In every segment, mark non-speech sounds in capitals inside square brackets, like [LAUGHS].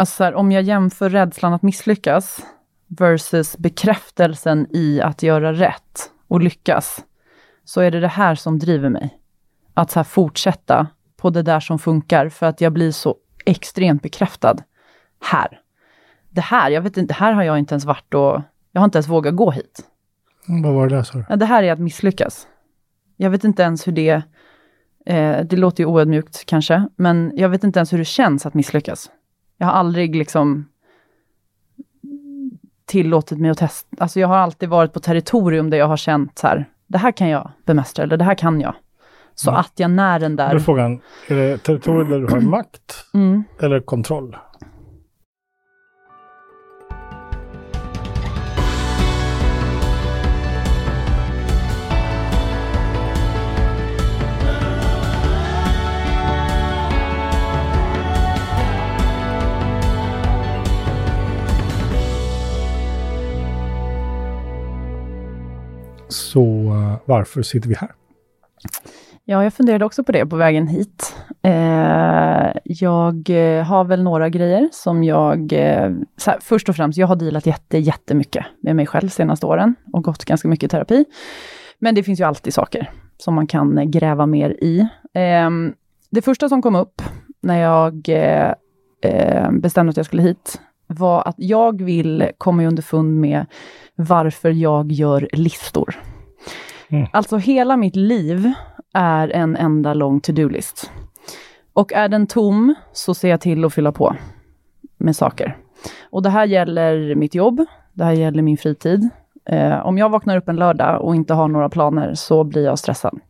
Alltså så här, om jag jämför rädslan att misslyckas versus bekräftelsen i att göra rätt och lyckas, så är det det här som driver mig. Att så fortsätta på det där som funkar, för att jag blir så extremt bekräftad här. Det här, jag vet inte, här har jag inte ens varit och jag har inte ens vågat gå hit. Vad var det där sa du? Ja, det här är att misslyckas. Jag vet inte ens hur det... Eh, det låter ju oödmjukt kanske, men jag vet inte ens hur det känns att misslyckas. Jag har aldrig liksom tillåtit mig att testa. Alltså jag har alltid varit på territorium där jag har känt så här, det här kan jag bemästra, eller det här kan jag. Så Mm. att jag när den Då är där... frågan, är det territorier där du har makt Mm. eller kontroll? Så eh, varför sitter vi här? Ja, jag funderade också på det på vägen hit. Eh, jag eh, har väl några grejer som jag... Eh, så här, först och främst, jag har dealat jätte, jättemycket med mig själv senaste åren och gått ganska mycket i terapi. Men det finns ju alltid saker som man kan eh, gräva mer i. Eh, det första som kom upp när jag eh, bestämde att jag skulle hit var att jag vill komma underfund med varför jag gör listor. Mm. Alltså hela mitt liv är en enda lång to-do-list. Och är den tom så ser jag till att fylla på med saker. Och det här gäller mitt jobb, det här gäller min fritid. Eh, om jag vaknar upp en lördag och inte har några planer så blir jag stressad.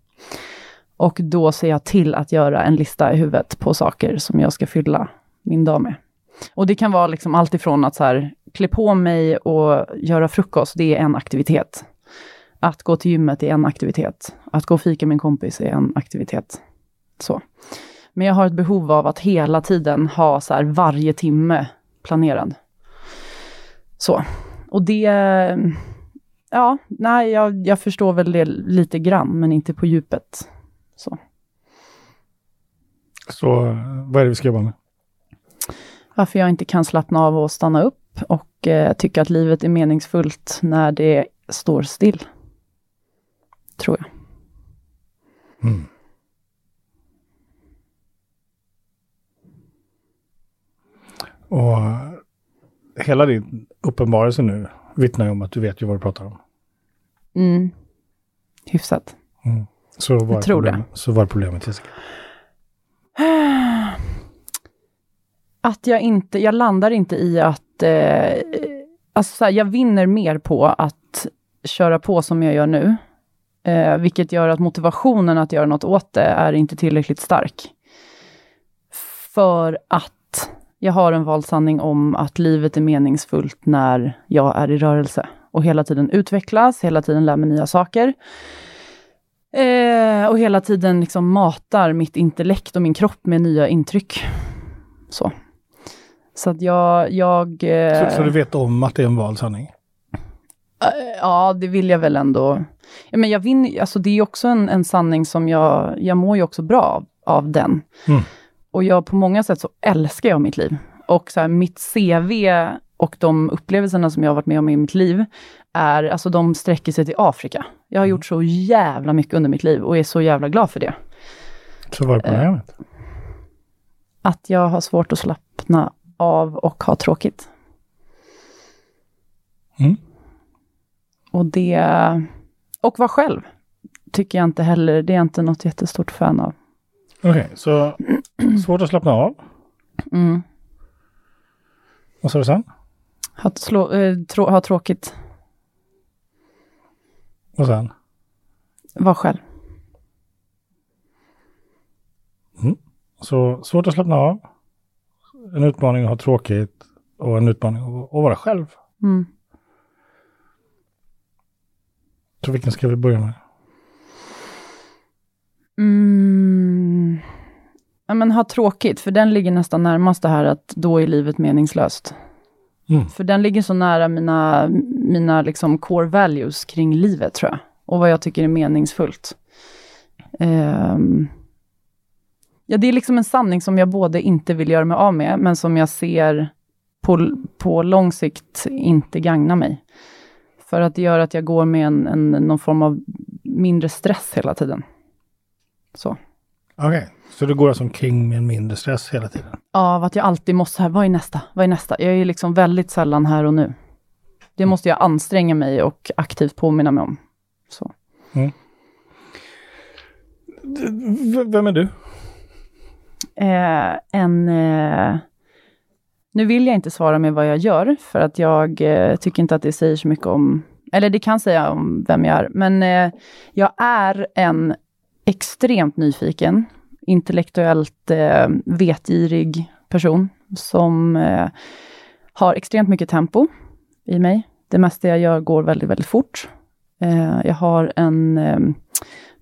Och då ser jag till att göra en lista i huvudet på saker som jag ska fylla min dag med. Och det kan vara liksom allt ifrån att så här, klä på mig och göra frukost, det är en aktivitet. Att gå till gymmet är en aktivitet. Att gå och fika med en kompis är en aktivitet. Så. Men jag har ett behov av att hela tiden ha så här varje timme planerad. Så. Och det... Ja, nej, jag, jag förstår väl det lite grann, men inte på djupet. Så. Så vad är det vi ska jobba med? Varför jag inte kan slappna av och stanna upp och eh, tycka att livet är meningsfullt när det står still. Tror jag. Mm. Och hela din uppenbarelse nu vittnar ju om att du vet ju vad du pratar om. Mm. Hyfsat. Så var Jag tror det. problemet, Så var problemet Jessica. [SIGHS] Att jag inte, jag landar inte i att, eh, alltså så här, jag vinner mer på att köra på som jag gör nu. Eh, vilket gör att motivationen att göra något åt det är inte tillräckligt stark. För att jag har en valsanning om att livet är meningsfullt när jag är i rörelse. Och hela tiden utvecklas, hela tiden lär mig nya saker. Eh, och hela tiden liksom matar mitt intellekt och min kropp med nya intryck. Så. Så att jag... jag eh, Så, så du vet om att det är en valsanning? Eh, Ja, det vill jag väl ändå. Ja, men jag vinner, alltså det är också en, en sanning som jag, jag mår ju också bra av, av den. Mm. Och jag på många sätt så älskar jag mitt liv. Och så här, mitt CV och de upplevelserna som jag har varit med om i mitt liv, är, alltså de sträcker sig till Afrika. Jag har gjort så jävla mycket under mitt liv och är så jävla glad för det. Så det Eh. problemet? Att jag har svårt att slappna av och ha tråkigt. Mm. Och det... Och vara själv. Tycker jag inte heller, det är jag inte något jättestort fan av. Okej, så [CLEARS THROAT] svårt att slappna av. Mm. Vad sa du sen? Ha, slå, eh, trå, ha tråkigt, Och sen? vara själv. Så svårt att slappna av. En utmaning att ha tråkigt. Och en utmaning att, att vara själv. Mm. Så vilken ska vi börja med? Mm. Ja, men ha tråkigt, för den ligger nästan närmast det här att då är livet meningslöst. Mm. För den ligger så nära mina, mina liksom core values kring livet, tror jag. Och vad jag tycker är meningsfullt. Ehm. ja, det är liksom en sanning som jag både inte vill göra mig av med, men som jag ser på, på lång sikt inte gagnar mig. För att det gör att jag går med en, en, någon form av mindre stress hela tiden. Så. Okej, okay. så du går alltså omkring med en mindre stress hela tiden? Ja, av att jag alltid måste, här, vad är nästa? Vad är nästa? Jag är liksom väldigt sällan här och nu. Det måste jag anstränga mig och aktivt påminna mig om. Så. Mm. Vem är du? Eh, en... Eh, nu vill jag inte svara med vad jag gör, för att jag eh, tycker inte att det säger så mycket om... Eller det kan säga om vem jag är, men eh, jag är en extremt nyfiken, intellektuellt eh, vetgirig person som eh, har extremt mycket tempo i mig. Det mesta jag gör går väldigt, väldigt fort. Eh, jag har en eh,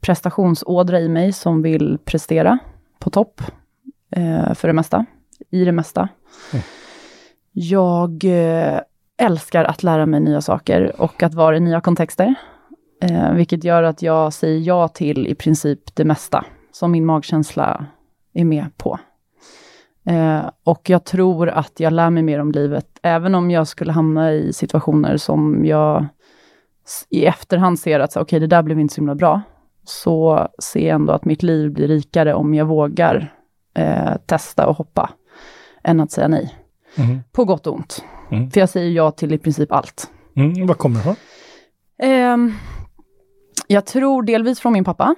prestationsådra i mig som vill prestera på topp eh, för det mesta, i det mesta. Mm. Jag eh, älskar att lära mig nya saker och att vara i nya kontexter. Eh, vilket gör att jag säger ja till i princip det mesta som min magkänsla är med på. Eh, och jag tror att jag lär mig mer om livet, även om jag skulle hamna i situationer som jag i efterhand ser att, okej, okay, det där blev inte så himla bra, så ser jag ändå att mitt liv blir rikare om jag vågar eh, testa och hoppa, än att säga nej. Mm. På gott och ont. Mm. För jag säger ja till i princip allt. Mm. Var kommer det ifrån? Eh, jag tror delvis från min pappa,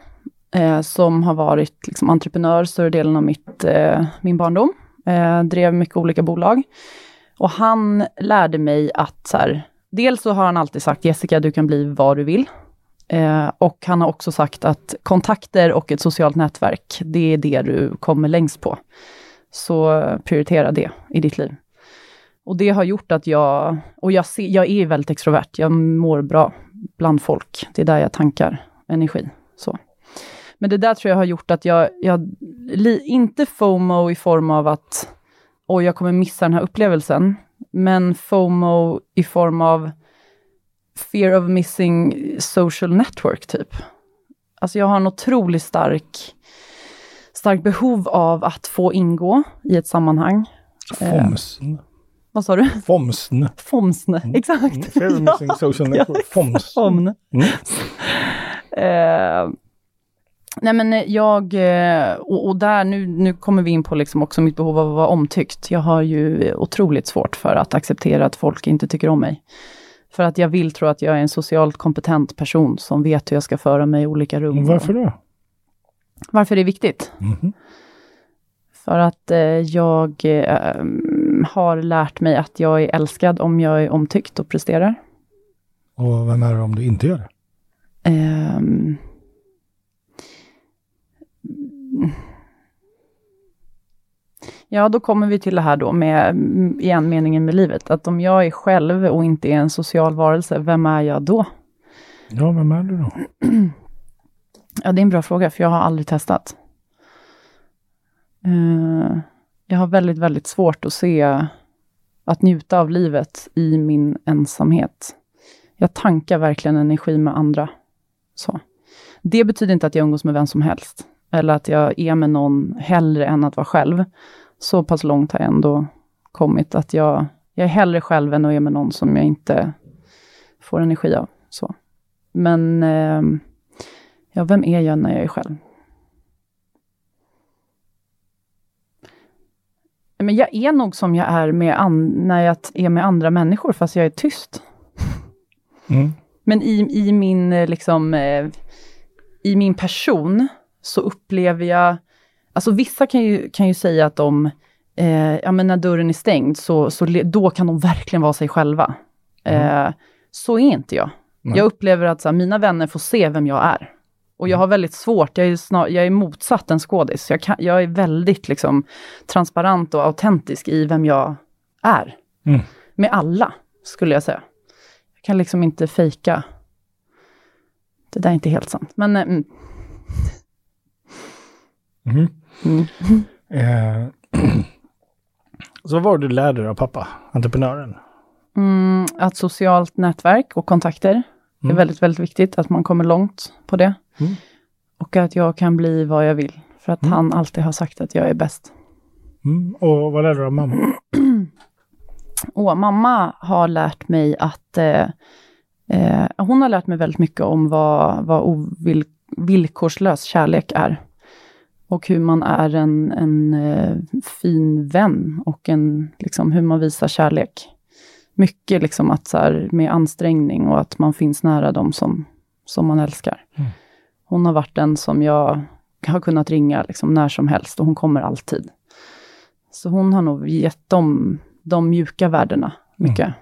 eh, som har varit liksom, entreprenör större delen av mitt, eh, min barndom. Eh, drev mycket olika bolag. Och han lärde mig att så här, dels så har han alltid sagt Jessica, du kan bli vad du vill. Eh, och han har också sagt att kontakter och ett socialt nätverk, det är det du kommer längst på. Så prioritera det i ditt liv. Och det har gjort att jag, och jag, ser, jag är väldigt extrovert, jag mår bra bland folk. Det är där jag tankar energi. Så. Men det där tror jag har gjort att jag, jag li, inte FOMO i form av att oj, jag kommer missa den här upplevelsen, men FOMO i form av fear of missing social network, typ. Alltså jag har en otroligt stark, stark behov av att få ingå i ett sammanhang. Fomsn. Eh, vad sa du? Fomsn. Fomsn, mm. exakt. Mm. Missing [LAUGHS] social network. Fomn. Mm. [LAUGHS] Eh, nej men jag, eh, och, och, där, nu, nu kommer vi in på liksom också mitt behov av att vara omtyckt. Jag har ju otroligt svårt för att acceptera att folk inte tycker om mig. För att jag vill tro att jag är en socialt kompetent person som vet hur jag ska föra mig i olika rum. Varför då? Varför det är viktigt? Mm. För att eh, jag eh, har lärt mig att jag är älskad om jag är omtyckt och presterar. Och vem är det om du inte gör det? Um, Ja, då kommer vi till det här då med, igen, meningen med livet. Att om jag är själv och inte är en social varelse, vem är jag då? Ja, vem är du då? [CLEARS THROAT] ja, det är en bra fråga, för jag har aldrig testat. Uh, jag har väldigt, väldigt svårt att se, att njuta av livet i min ensamhet. Jag tankar verkligen energi med andra. Så. Det betyder inte att jag umgås med vem som helst, eller att jag är med någon hellre än att vara själv så pass långt har jag ändå kommit att jag, jag är hellre själv än att är med någon som jag inte får energi av. Så. Men, eh, ja, vem är jag när jag är själv? Men jag är nog som jag är med när jag är med andra människor, fast jag är tyst. Mm. Men i, i, min, eh, liksom, eh, i min person så upplever jag Alltså vissa kan ju, kan ju säga att de, eh, ja men när dörren är stängd, så, så då kan de verkligen vara sig själva. Mm. Eh, så är inte jag. Nej. Jag upplever att så här, mina vänner får se vem jag är. Och jag har väldigt svårt, jag är, snar, jag är motsatt en skådis. Jag, jag är väldigt liksom, transparent och autentisk i vem jag är. Mm. Med alla, skulle jag säga. Jag kan liksom inte fejka. Det där är inte helt sant, men... Eh, mm. Mm. Mm. Eh, [CLEARS THROAT] så vad var det du lärde dig av pappa, entreprenören? Mm, att socialt nätverk och kontakter mm. är väldigt, väldigt viktigt, att man kommer långt på det. Mm. Och att jag kan bli vad jag vill, för att mm. han alltid har sagt att jag är bäst. Mm. Och vad lärde du av mamma? [CLEARS THROAT] åh, mamma har lärt mig att eh, eh, hon har lärt mig väldigt mycket om vad, vad ovil, villkorslös kärlek är. Och hur man är en, en eh, fin vän och en, liksom, hur man visar kärlek. Mycket liksom att så här, med ansträngning och att man finns nära dem som, som man älskar. Mm. Hon har varit den som jag har kunnat ringa liksom, när som helst och hon kommer alltid. Så hon har nog gett dem de mjuka värdena mycket,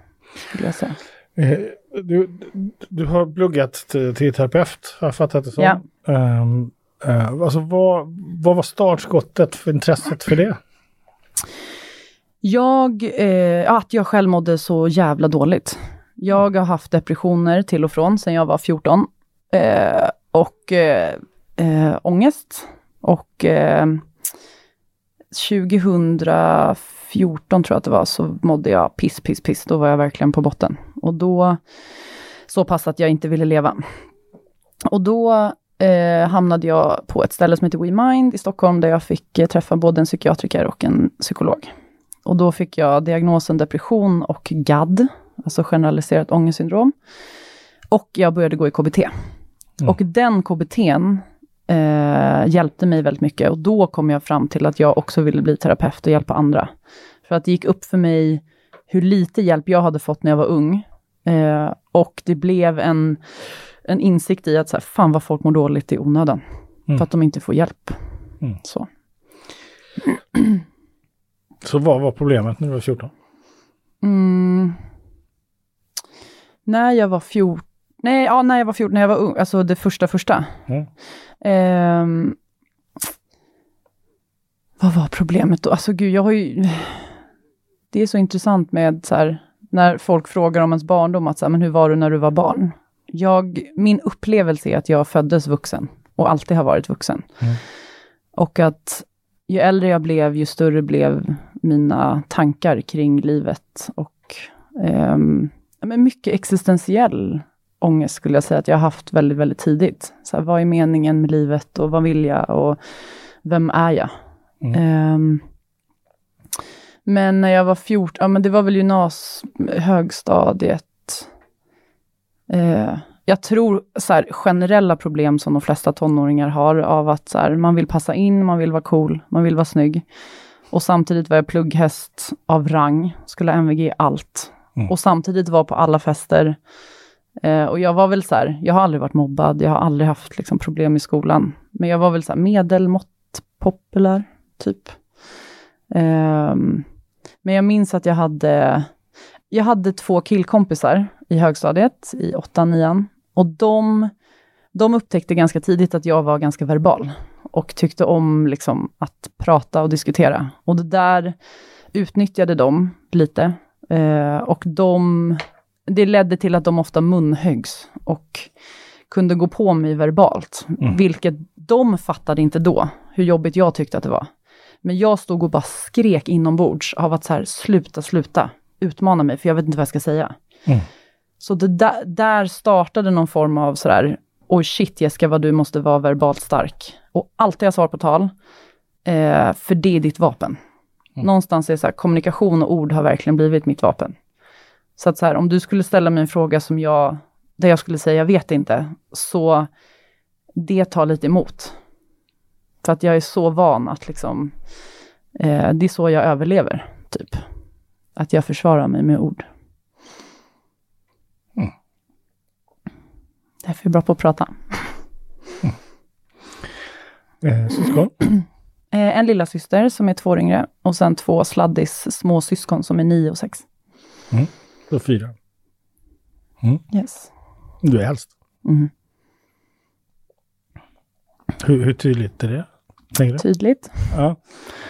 skulle jag säga. Eh, du, du har pluggat till, till terapeut, har jag fattat det som. Ja. Ehm, eh, alltså vad, vad var startskottet för intresset för det? Jag, eh, att jag själv mådde så jävla dåligt. Jag har haft depressioner till och från sedan jag var 14. Eh, och eh, eh, ångest. Och eh, 2014 tror jag att det var, så mådde jag piss, piss, piss. Då var jag verkligen på botten. Och då, så pass att jag inte ville leva. Och då eh, hamnade jag på ett ställe som heter WeMind i Stockholm, där jag fick eh, träffa både en psykiatriker och en psykolog. Och då fick jag diagnosen depression och GAD, alltså generaliserat ångestsyndrom. Och jag började gå i KBT. Mm. Och den KBTn eh, hjälpte mig väldigt mycket. Och då kom jag fram till att jag också ville bli terapeut och hjälpa andra. För att det gick upp för mig hur lite hjälp jag hade fått när jag var ung. Eh, och det blev en, en insikt i att så här, fan vad folk mår dåligt i onödan. Mm. För att de inte får hjälp. Mm. Så. [CLEARS THROAT] Så vad var problemet när du var 14? Mm. När jag var 14, nej, ja, när jag var 14, när jag var ung, alltså det första första. Mm. Ehm, vad var problemet då? Alltså gud, jag har ju... Det är så intressant med så här, när folk frågar om ens barndom, att så här, men hur var du när du var barn? Jag, min upplevelse är att jag föddes vuxen och alltid har varit vuxen. Mm. Och att ju äldre jag blev, ju större blev mina tankar kring livet. Och ja, men mycket existentiell ångest skulle jag säga att jag har haft väldigt, väldigt tidigt. Så här, vad är meningen med livet och vad vill jag och vem är jag? Mm. Ehm, men när jag var 14, ja men det var väl gymnas, högstadiet. Eh, jag tror så här, generella problem som de flesta tonåringar har av att så här, man vill passa in, man vill vara cool, man vill vara snygg. Och samtidigt var jag plugghäst av rang, skulle ha MVG i allt. Mm. Och samtidigt var på alla fester. Eh, och jag var väl så här, jag har aldrig varit mobbad, jag har aldrig haft liksom, problem i skolan. Men jag var väl så här medelmått populär, typ. Ehm, men jag minns att jag hade, jag hade två killkompisar i högstadiet, i åttan, nian. Och de, de upptäckte ganska tidigt att jag var ganska verbal. Och tyckte om liksom, att prata och diskutera. Och det där utnyttjade de lite. Eh, och de, det ledde till att de ofta munhöggs. Och kunde gå på mig verbalt. Mm. Vilket de fattade inte då, hur jobbigt jag tyckte att det var. Men jag stod och bara skrek inombords av att så här, sluta, sluta, utmana mig, för jag vet inte vad jag ska säga. Mm. Så det där, där startade någon form av sådär, oj shit Jessica vad du måste vara verbalt stark. Och alltid ha svar på tal, eh, för det är ditt vapen. Mm. Någonstans är det så här, kommunikation och ord har verkligen blivit mitt vapen. Så att så här, om du skulle ställa mig en fråga som jag, där jag skulle säga jag vet inte, så det tar lite emot. För att jag är så van att liksom, eh, det är så jag överlever, typ. Att jag försvarar mig med ord. Därför är jag bra på att prata. Eh, syskon? [CLEARS THROAT] Eh, en lilla syster som är två år yngre och sen två sladdis små syskon som är nio och sex. Så fyra. Yes. Du är äldst. Mm. Hur, hur tydligt är det? Du? Tydligt. Ja.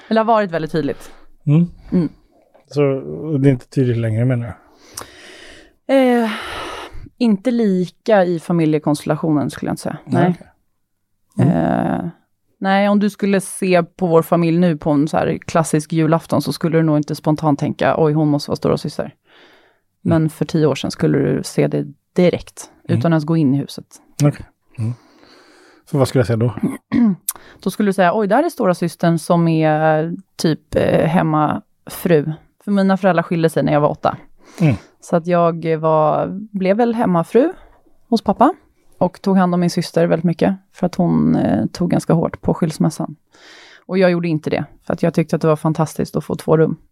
Eller har varit väldigt tydligt. Mm. Mm. Så det är inte tydligt längre menar jag? Eh, inte lika i familjekonstellationen skulle jag inte säga. Nej. okej. Mm. Eh, nej, om du skulle se på vår familj nu på en så här klassisk julafton så skulle du nog inte spontant tänka oj, hon måste vara stora syster. Men för tio år sedan skulle du se det direkt, Mm. utan ens gå in i huset. Okej. Mm. Så vad skulle jag säga då? [CLEARS THROAT] Då skulle du säga oj, där är stora systern som är typ eh, hemmafru. För mina föräldrar skilde sig när jag var åtta. Mm. Så att jag var, blev väl hemmafru hos pappa och tog hand om min syster väldigt mycket, för att hon eh, tog ganska hårt på skilsmässan. Och jag gjorde inte det, för att jag tyckte att det var fantastiskt att få två rum. [LAUGHS]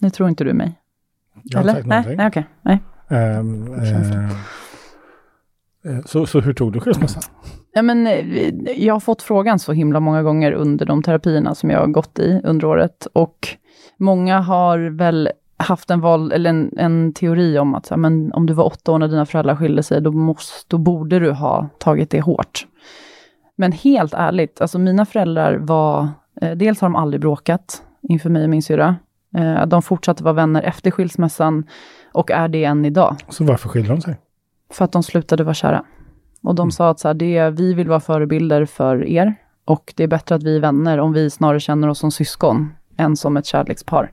Nu tror inte du mig. Jag har inte sagt Nej, någonting. nej okej. Nej. Eh, eh, så, så hur tog du skilsmässan? Ja, men, eh, jag har fått frågan så himla många gånger under de terapierna som jag har gått i under året. Och många har väl haft en, val, eller en, en teori om att så här, men om du var åtta år när dina föräldrar skilde sig, då, måste, då borde du ha tagit det hårt. Men helt ärligt, alltså mina föräldrar var, eh, dels har de aldrig bråkat inför mig och min syrra. Eh, de fortsatte vara vänner efter skilsmässan och är det än idag. Så varför skilde de sig? För att de slutade vara kära. Och de sa att så här, det, vi vill vara förebilder för er och det är bättre att vi är vänner om vi snarare känner oss som syskon än som ett kärlekspar.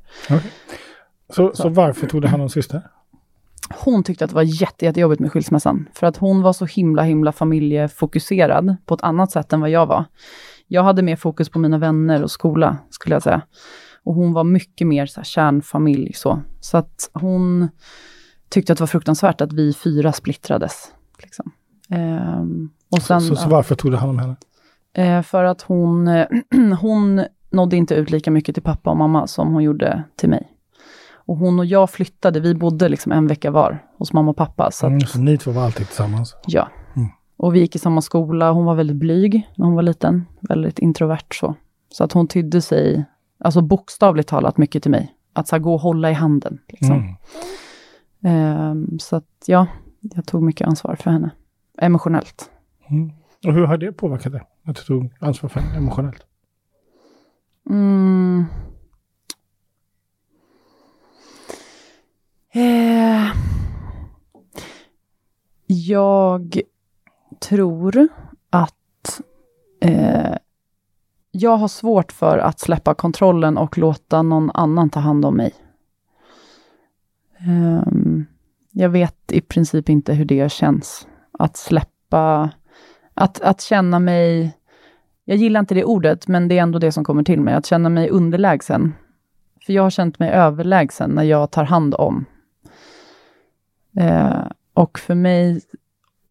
Så, så varför tog du hand om syster? Hon tyckte att det var jätte, jättejobbigt med skilsmässan, för att hon var så himla, himla familjefokuserad på ett annat sätt än vad jag var. Jag hade mer fokus på mina vänner och skola, skulle jag säga. Och hon var mycket mer så här, kärnfamilj så. Så att hon tyckte att det var fruktansvärt att vi fyra splittrades. Liksom. Ehm, och sen, så, så varför tog du hand om henne? Eh, för att hon, eh, [CLEARS THROAT] hon nådde inte ut lika mycket till pappa och mamma som hon gjorde till mig. Och hon och jag flyttade, vi bodde liksom en vecka var hos mamma och pappa. Så att, Mm, så ni två var alltid tillsammans? ja. Mm. Och vi gick i samma skola, hon var väldigt blyg när hon var liten, väldigt introvert så. Så att hon tydde sig, alltså bokstavligt talat mycket till mig. Att så här, gå och hålla i handen. Liksom. Mm. Ehm, så att ja, jag tog mycket ansvar för henne. Emotionellt. Mm. Och hur har det påverkat dig? Att du tog ansvar för emotionellt? Mm. Eh, jag tror att eh, jag har svårt för att släppa kontrollen och låta någon annan ta hand om mig. Ehm, jag vet i princip inte hur det känns. Att släppa, att, att känna mig jag gillar inte det ordet, men det är ändå det som kommer till mig, att känna mig underlägsen. För jag har känt mig överlägsen när jag tar hand om. Eh, och för mig,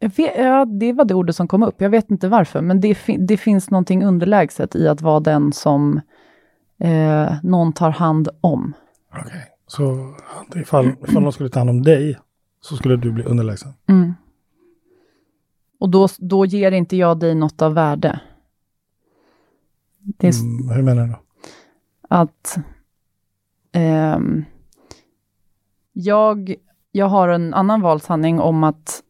vet, ja, det var det ordet som kom upp, jag vet inte varför, men det, det finns någonting underlägset i att vara den som eh, någon tar hand om. Okej. Så att ifall, ifall någon skulle ta hand om dig så skulle du bli underlägsen? Mm. Och då, då ger inte jag dig något av värde. Det är, Mm, hur menar du? att ehm, jag, jag har en annan valsanning om att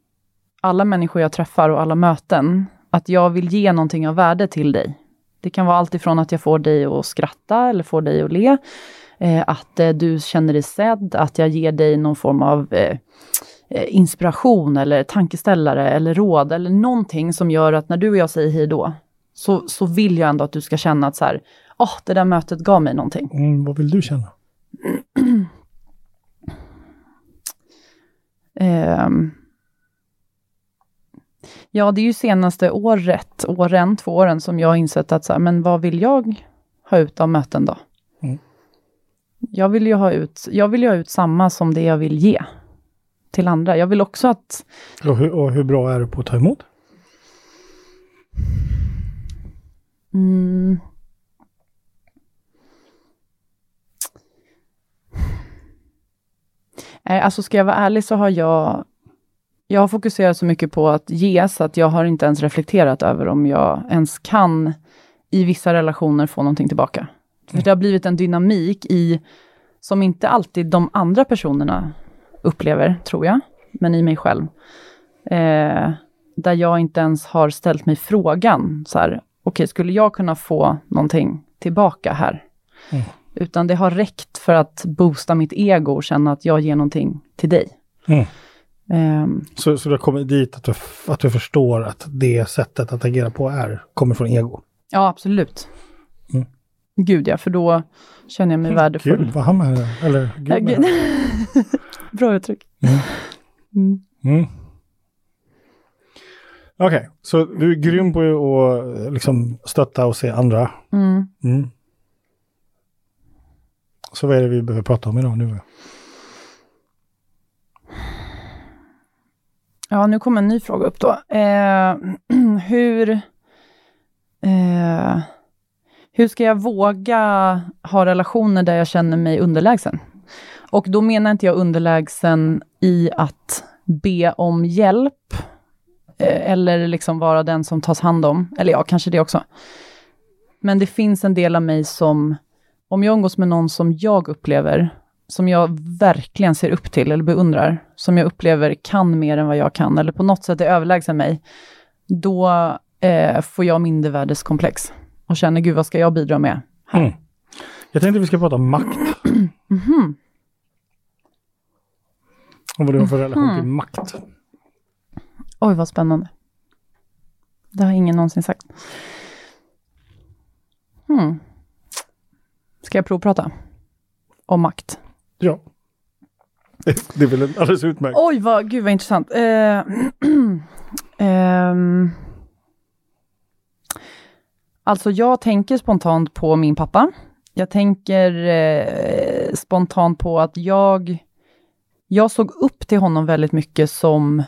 alla människor jag träffar och alla möten, att jag vill ge någonting av värde till dig. Det kan vara allt ifrån att jag får dig att skratta eller får dig att le, eh, att eh, du känner dig sedd, att jag ger dig någon form av eh, eh, inspiration eller tankeställare eller råd eller någonting som gör att när du och jag säger hej då, så, så vill jag ändå att du ska känna att så här, åh, det där mötet gav mig någonting. Mm, vad vill du känna? [CLEARS THROAT] Ehm. ja, det är ju senaste året, åren, två åren, som jag har insett att så här, men vad vill jag ha ut av möten då? Mm. Jag vill ju ha ut, jag vill ju ha ut samma som det jag vill ge till andra. Jag vill också att Och hur, och hur bra är du på att ta emot? Mm. Nej, alltså ska jag vara ärlig så har jag, jag har fokuserat så mycket på att ge, så att jag har inte ens reflekterat över om jag ens kan i vissa relationer få någonting tillbaka. För det har blivit en dynamik i, som inte alltid de andra personerna upplever, tror jag, men i mig själv. Eh, där jag inte ens har ställt mig frågan, så här, okej, skulle jag kunna få någonting tillbaka här? Mm. Utan det har räckt för att boosta mitt ego och känna att jag ger någonting till dig. Mm. Ehm, Så, så du har kommit dit att du, att du förstår att det sättet att agera på är, kommer från ego? ja, absolut. Mm. Gud ja, för då känner jag mig värdefull. Gud, vad han med Eller gud. [LAUGHS] Bra uttryck. Mm. Mm. Mm. Okej, så du är grym på att liksom stötta och se andra. Mm. Mm. Så vad är det vi behöver prata om idag nu? Ja, nu kommer en ny fråga upp då. Eh, [CLEARS THROAT] hur, eh, hur ska jag våga ha relationer där jag känner mig underlägsen? Och då menar inte jag underlägsen i att be om hjälp, eh, eller liksom vara den som tas hand om. Eller ja, kanske det också. Men det finns en del av mig som, om jag umgås med någon som jag upplever, som jag verkligen ser upp till eller beundrar, som jag upplever kan mer än vad jag kan, eller på något sätt är överlägsen mig, då eh, får jag mindervärdeskomplex och känner, gud vad ska jag bidra med? Här. Mm. Jag tänkte vi ska prata makt, makt. Mhm. Och vad du har för relation till makt. Oj, vad spännande. Det har ingen någonsin sagt. Hmm. Ska jag provprata? Om makt? Ja. Det, är väl alldeles utmärkt. Oj, vad, gud vad intressant. Eh, [CLEARS THROAT] ehm. alltså jag tänker spontant på min pappa. Jag tänker eh, spontant på att jag, jag såg upp till honom väldigt mycket som,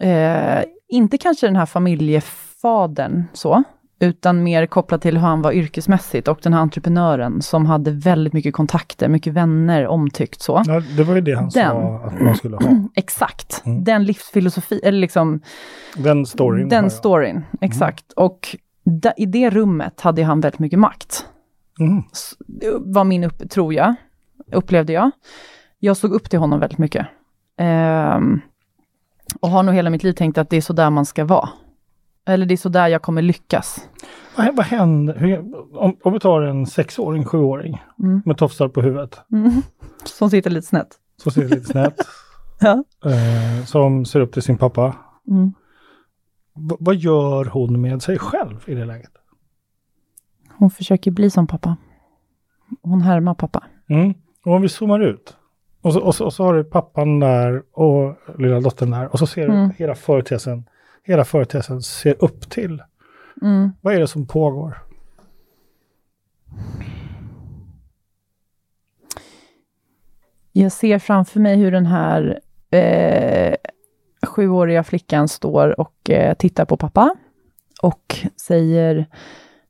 eh, inte kanske den här familjefadern så, utan mer kopplat till hur han var yrkesmässigt och den här entreprenören som hade väldigt mycket kontakter, mycket vänner, omtyckt så. Ja, det var ju det han Den. sa att man skulle ha. [CLEARS THROAT] Exakt, Mm. den livsfilosofi, eller liksom Den storyn. den storyn, exakt. Och da, i det rummet hade han väldigt mycket makt. Mm. Var min upp, tror jag, upplevde jag. Jag såg upp till honom väldigt mycket. Ehm, och har nog hela mitt liv tänkt att det är så där man ska vara. Eller det är så där jag kommer lyckas. Vad, vad händer? Hur, om, om vi tar en sexåring, sjuåring Mm. med tofsar på huvudet. Mm. Som sitter lite snett. Som ser lite snett. [LAUGHS] Ja. eh, som ser upp till sin pappa. Mm. Vad gör hon med sig själv i det läget? Hon försöker bli som pappa. Hon härmar pappa. Mm. Och om vi zoomar ut. Och så, och, så, och så har du pappan där och lilla dottern där. Och så ser Mm. du hela företeelsen. Hela företeelsen ser upp till. Mm. Vad är det som pågår? Jag ser framför mig hur den här eh, sjuåriga flickan står och eh, tittar på pappa och säger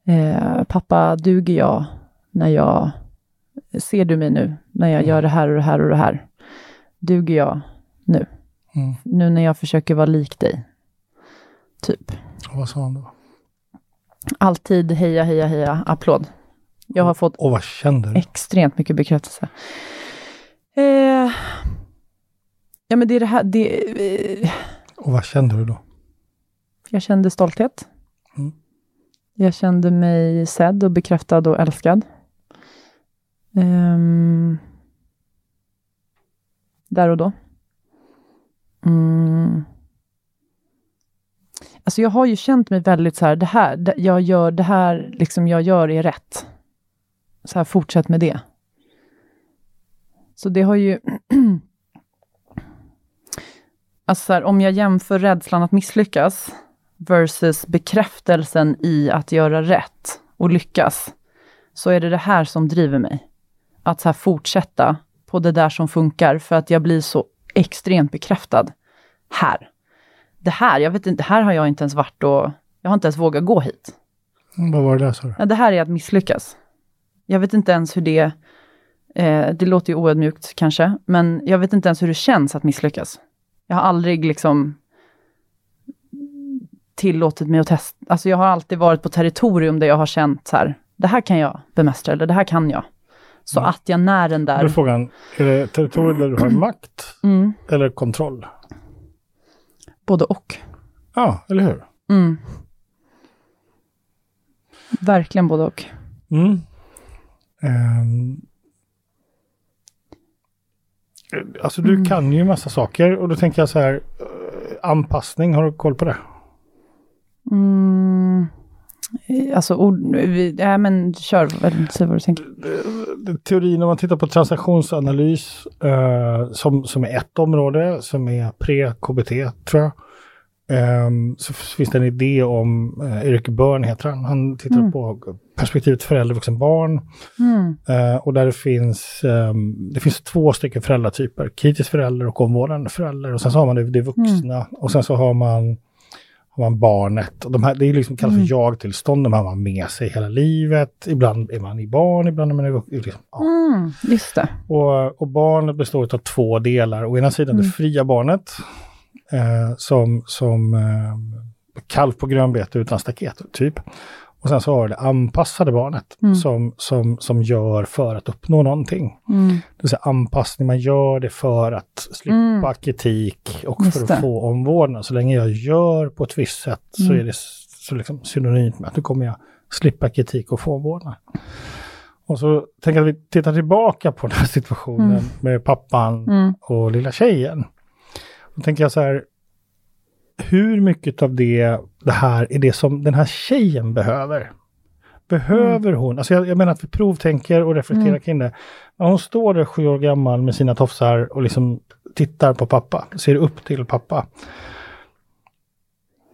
eh, Pappa, duger jag när jag... Ser du mig nu när jag gör det här och det här och det här? Duger jag nu? Mm. Nu när jag försöker vara lik dig? Typ. Och vad sa han då? Alltid heja, heja, heja, applåd. Jag har fått Och vad kände du? extremt mycket bekräftelse. Eh, ja, men det är det här, det, eh, Och vad kände du då? jag kände stolthet. Jag kände mig sedd och bekräftad och älskad. Um, där och då. Mm. Alltså jag har ju känt mig väldigt så här, det här, det, jag gör det här, liksom jag gör är rätt. Så här, fortsätt med det. Så det har ju... [CLEARS THROAT] alltså så här, om jag jämför rädslan att misslyckas versus bekräftelsen i att göra rätt och lyckas, så är det det här som driver mig. Att så fortsätta på det där som funkar, för att jag blir så extremt bekräftad här. Det här, jag vet inte, här har jag inte ens varit och jag har inte ens vågat gå hit. Vad var det där sa du? Ja, det här är att misslyckas. Jag vet inte ens hur det... Eh, det låter ju oödmjukt kanske, men jag vet inte ens hur det känns att misslyckas. Jag har aldrig liksom tillåtit mig att testa. Alltså jag har alltid varit på territorium där jag har känt så här, det här kan jag bemästra, eller det här kan jag. Så Mm. att jag när den Då är där... frågan, är det territorium där du har [CLEARS THROAT] makt Mm, eller kontroll? både och. Ja, eller hur? Mm. Verkligen både och. Mm. Ehm. Alltså du Mm. kan ju massa saker och då tänker jag så här, eh, anpassning, har du koll på det? Mm. Eh, Alltså ord... Ja, men kör, säg vad du tänker. Eh, Teorin om man tittar på transaktionsanalys eh, som, som är ett område som är pre-KBT tror jag. ehm, så finns det en idé om, uh, Erik Börn heter han, han tittar Mm. på perspektivet förälder, vuxen, barn. Mm. Eh, och där det finns, ehm, det finns två stycken föräldratyper, kritisk förälder och omvårdande förälder. Och sen så har man det, det vuxna och sen så har man, har man barnet. Och de här, det är liksom kallas Mm. för jag-tillstånd, de har man med sig hela livet. Ibland är man i barn, ibland är man i vuxen. Liksom, ja. Mm, just det. och, och barnet består av två delar. Å ena sidan Mm. det fria barnet, eh, som, som eh, kalv på grönbete utan staket, typ. Och sen så har du det anpassade barnet Mm. som, som, som gör för att uppnå någonting. Mm. Det vill säga anpassning, man gör det för att slippa Mm. kritik och Just för att det. få omvårdnad. Så länge jag gör på ett visst sätt så Mm. är det så liksom synonymt med att nu kommer jag slippa kritik och få omvårdnad. Och så tänker jag att vi tittar tillbaka på den här situationen Mm. med pappan Mm. och lilla tjejen. Då tänker jag så här, hur mycket av det, det här är det som den här tjejen behöver? Behöver hon, alltså jag, jag menar att vi provtänker och reflekterar Mm. kring det. När hon står där sju år gammal med sina tofsar och liksom tittar på pappa, ser upp till pappa.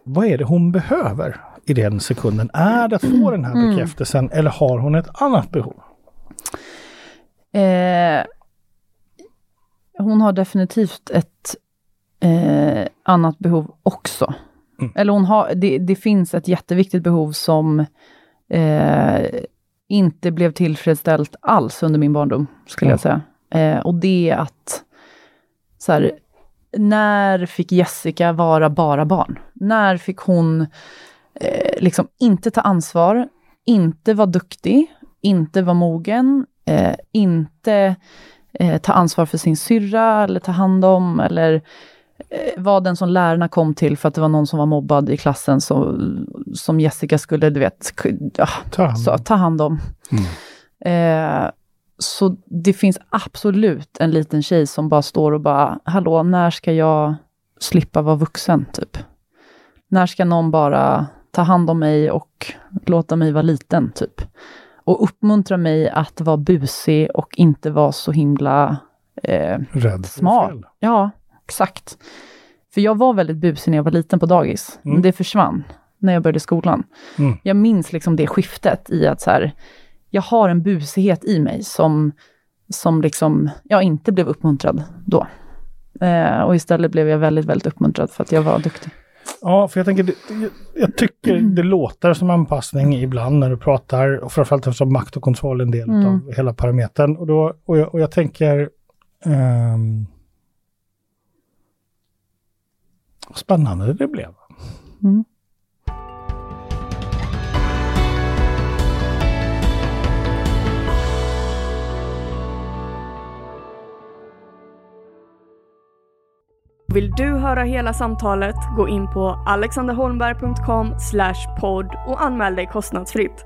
Vad är det hon behöver i den sekunden? Är det att få den här Mm. bekräftelsen eller har hon ett annat behov? Eh, hon har definitivt ett eh, annat behov också. Mm. Eller hon har, det, det finns ett jätteviktigt behov som eh, inte blev tillfredsställt alls under min barndom, skulle jag säga. Eh, och det är att, så här, när fick Jessica vara bara barn? När fick hon eh, liksom inte ta ansvar, inte vara duktig, inte vara mogen, eh, inte eh, ta ansvar för sin syrra eller ta hand om eller eh, vara den som lärarna kom till för att det var någon som var mobbad i klassen så, som Jessica skulle, du vet, ja, Ta hand så, om. ta hand om. Eh, så det finns absolut en liten tjej som bara står och bara, hallå, när ska jag slippa vara vuxen, typ? När ska någon bara ta hand om mig och låta mig vara liten, typ? Och uppmuntra mig att vara busig och inte vara så himla eh, Rädd fel. Ja, exakt. För jag var väldigt busig när jag var liten på dagis. Mm. Men det försvann när jag började skolan. Mm. Jag minns liksom det skiftet i att så här, jag har en busighet i mig som, som liksom, jag inte blev uppmuntrad då. Eh, och istället blev jag väldigt, väldigt uppmuntrad för att jag var duktig. Ja, för jag tänker, det- jag, jag tycker det låter som anpassning ibland när du pratar, och framförallt eftersom makt och kontroll är en del Mm. av hela parametern. Och, då, och, jag, och jag tänker... ehm, vad spännande det blev. Mm. Vill du höra hela samtalet, gå in på alexanderholmberg.com podd och anmäl dig kostnadsfritt.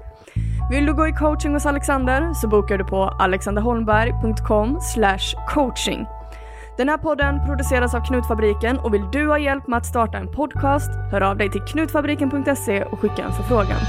Vill du gå i coaching hos Alexander så bokar du på alexanderholmberg.com coaching. Den här podden produceras av Knutfabriken och vill du ha hjälp med att starta en podcast, hör av dig till knutfabriken.se och skicka en förfrågan.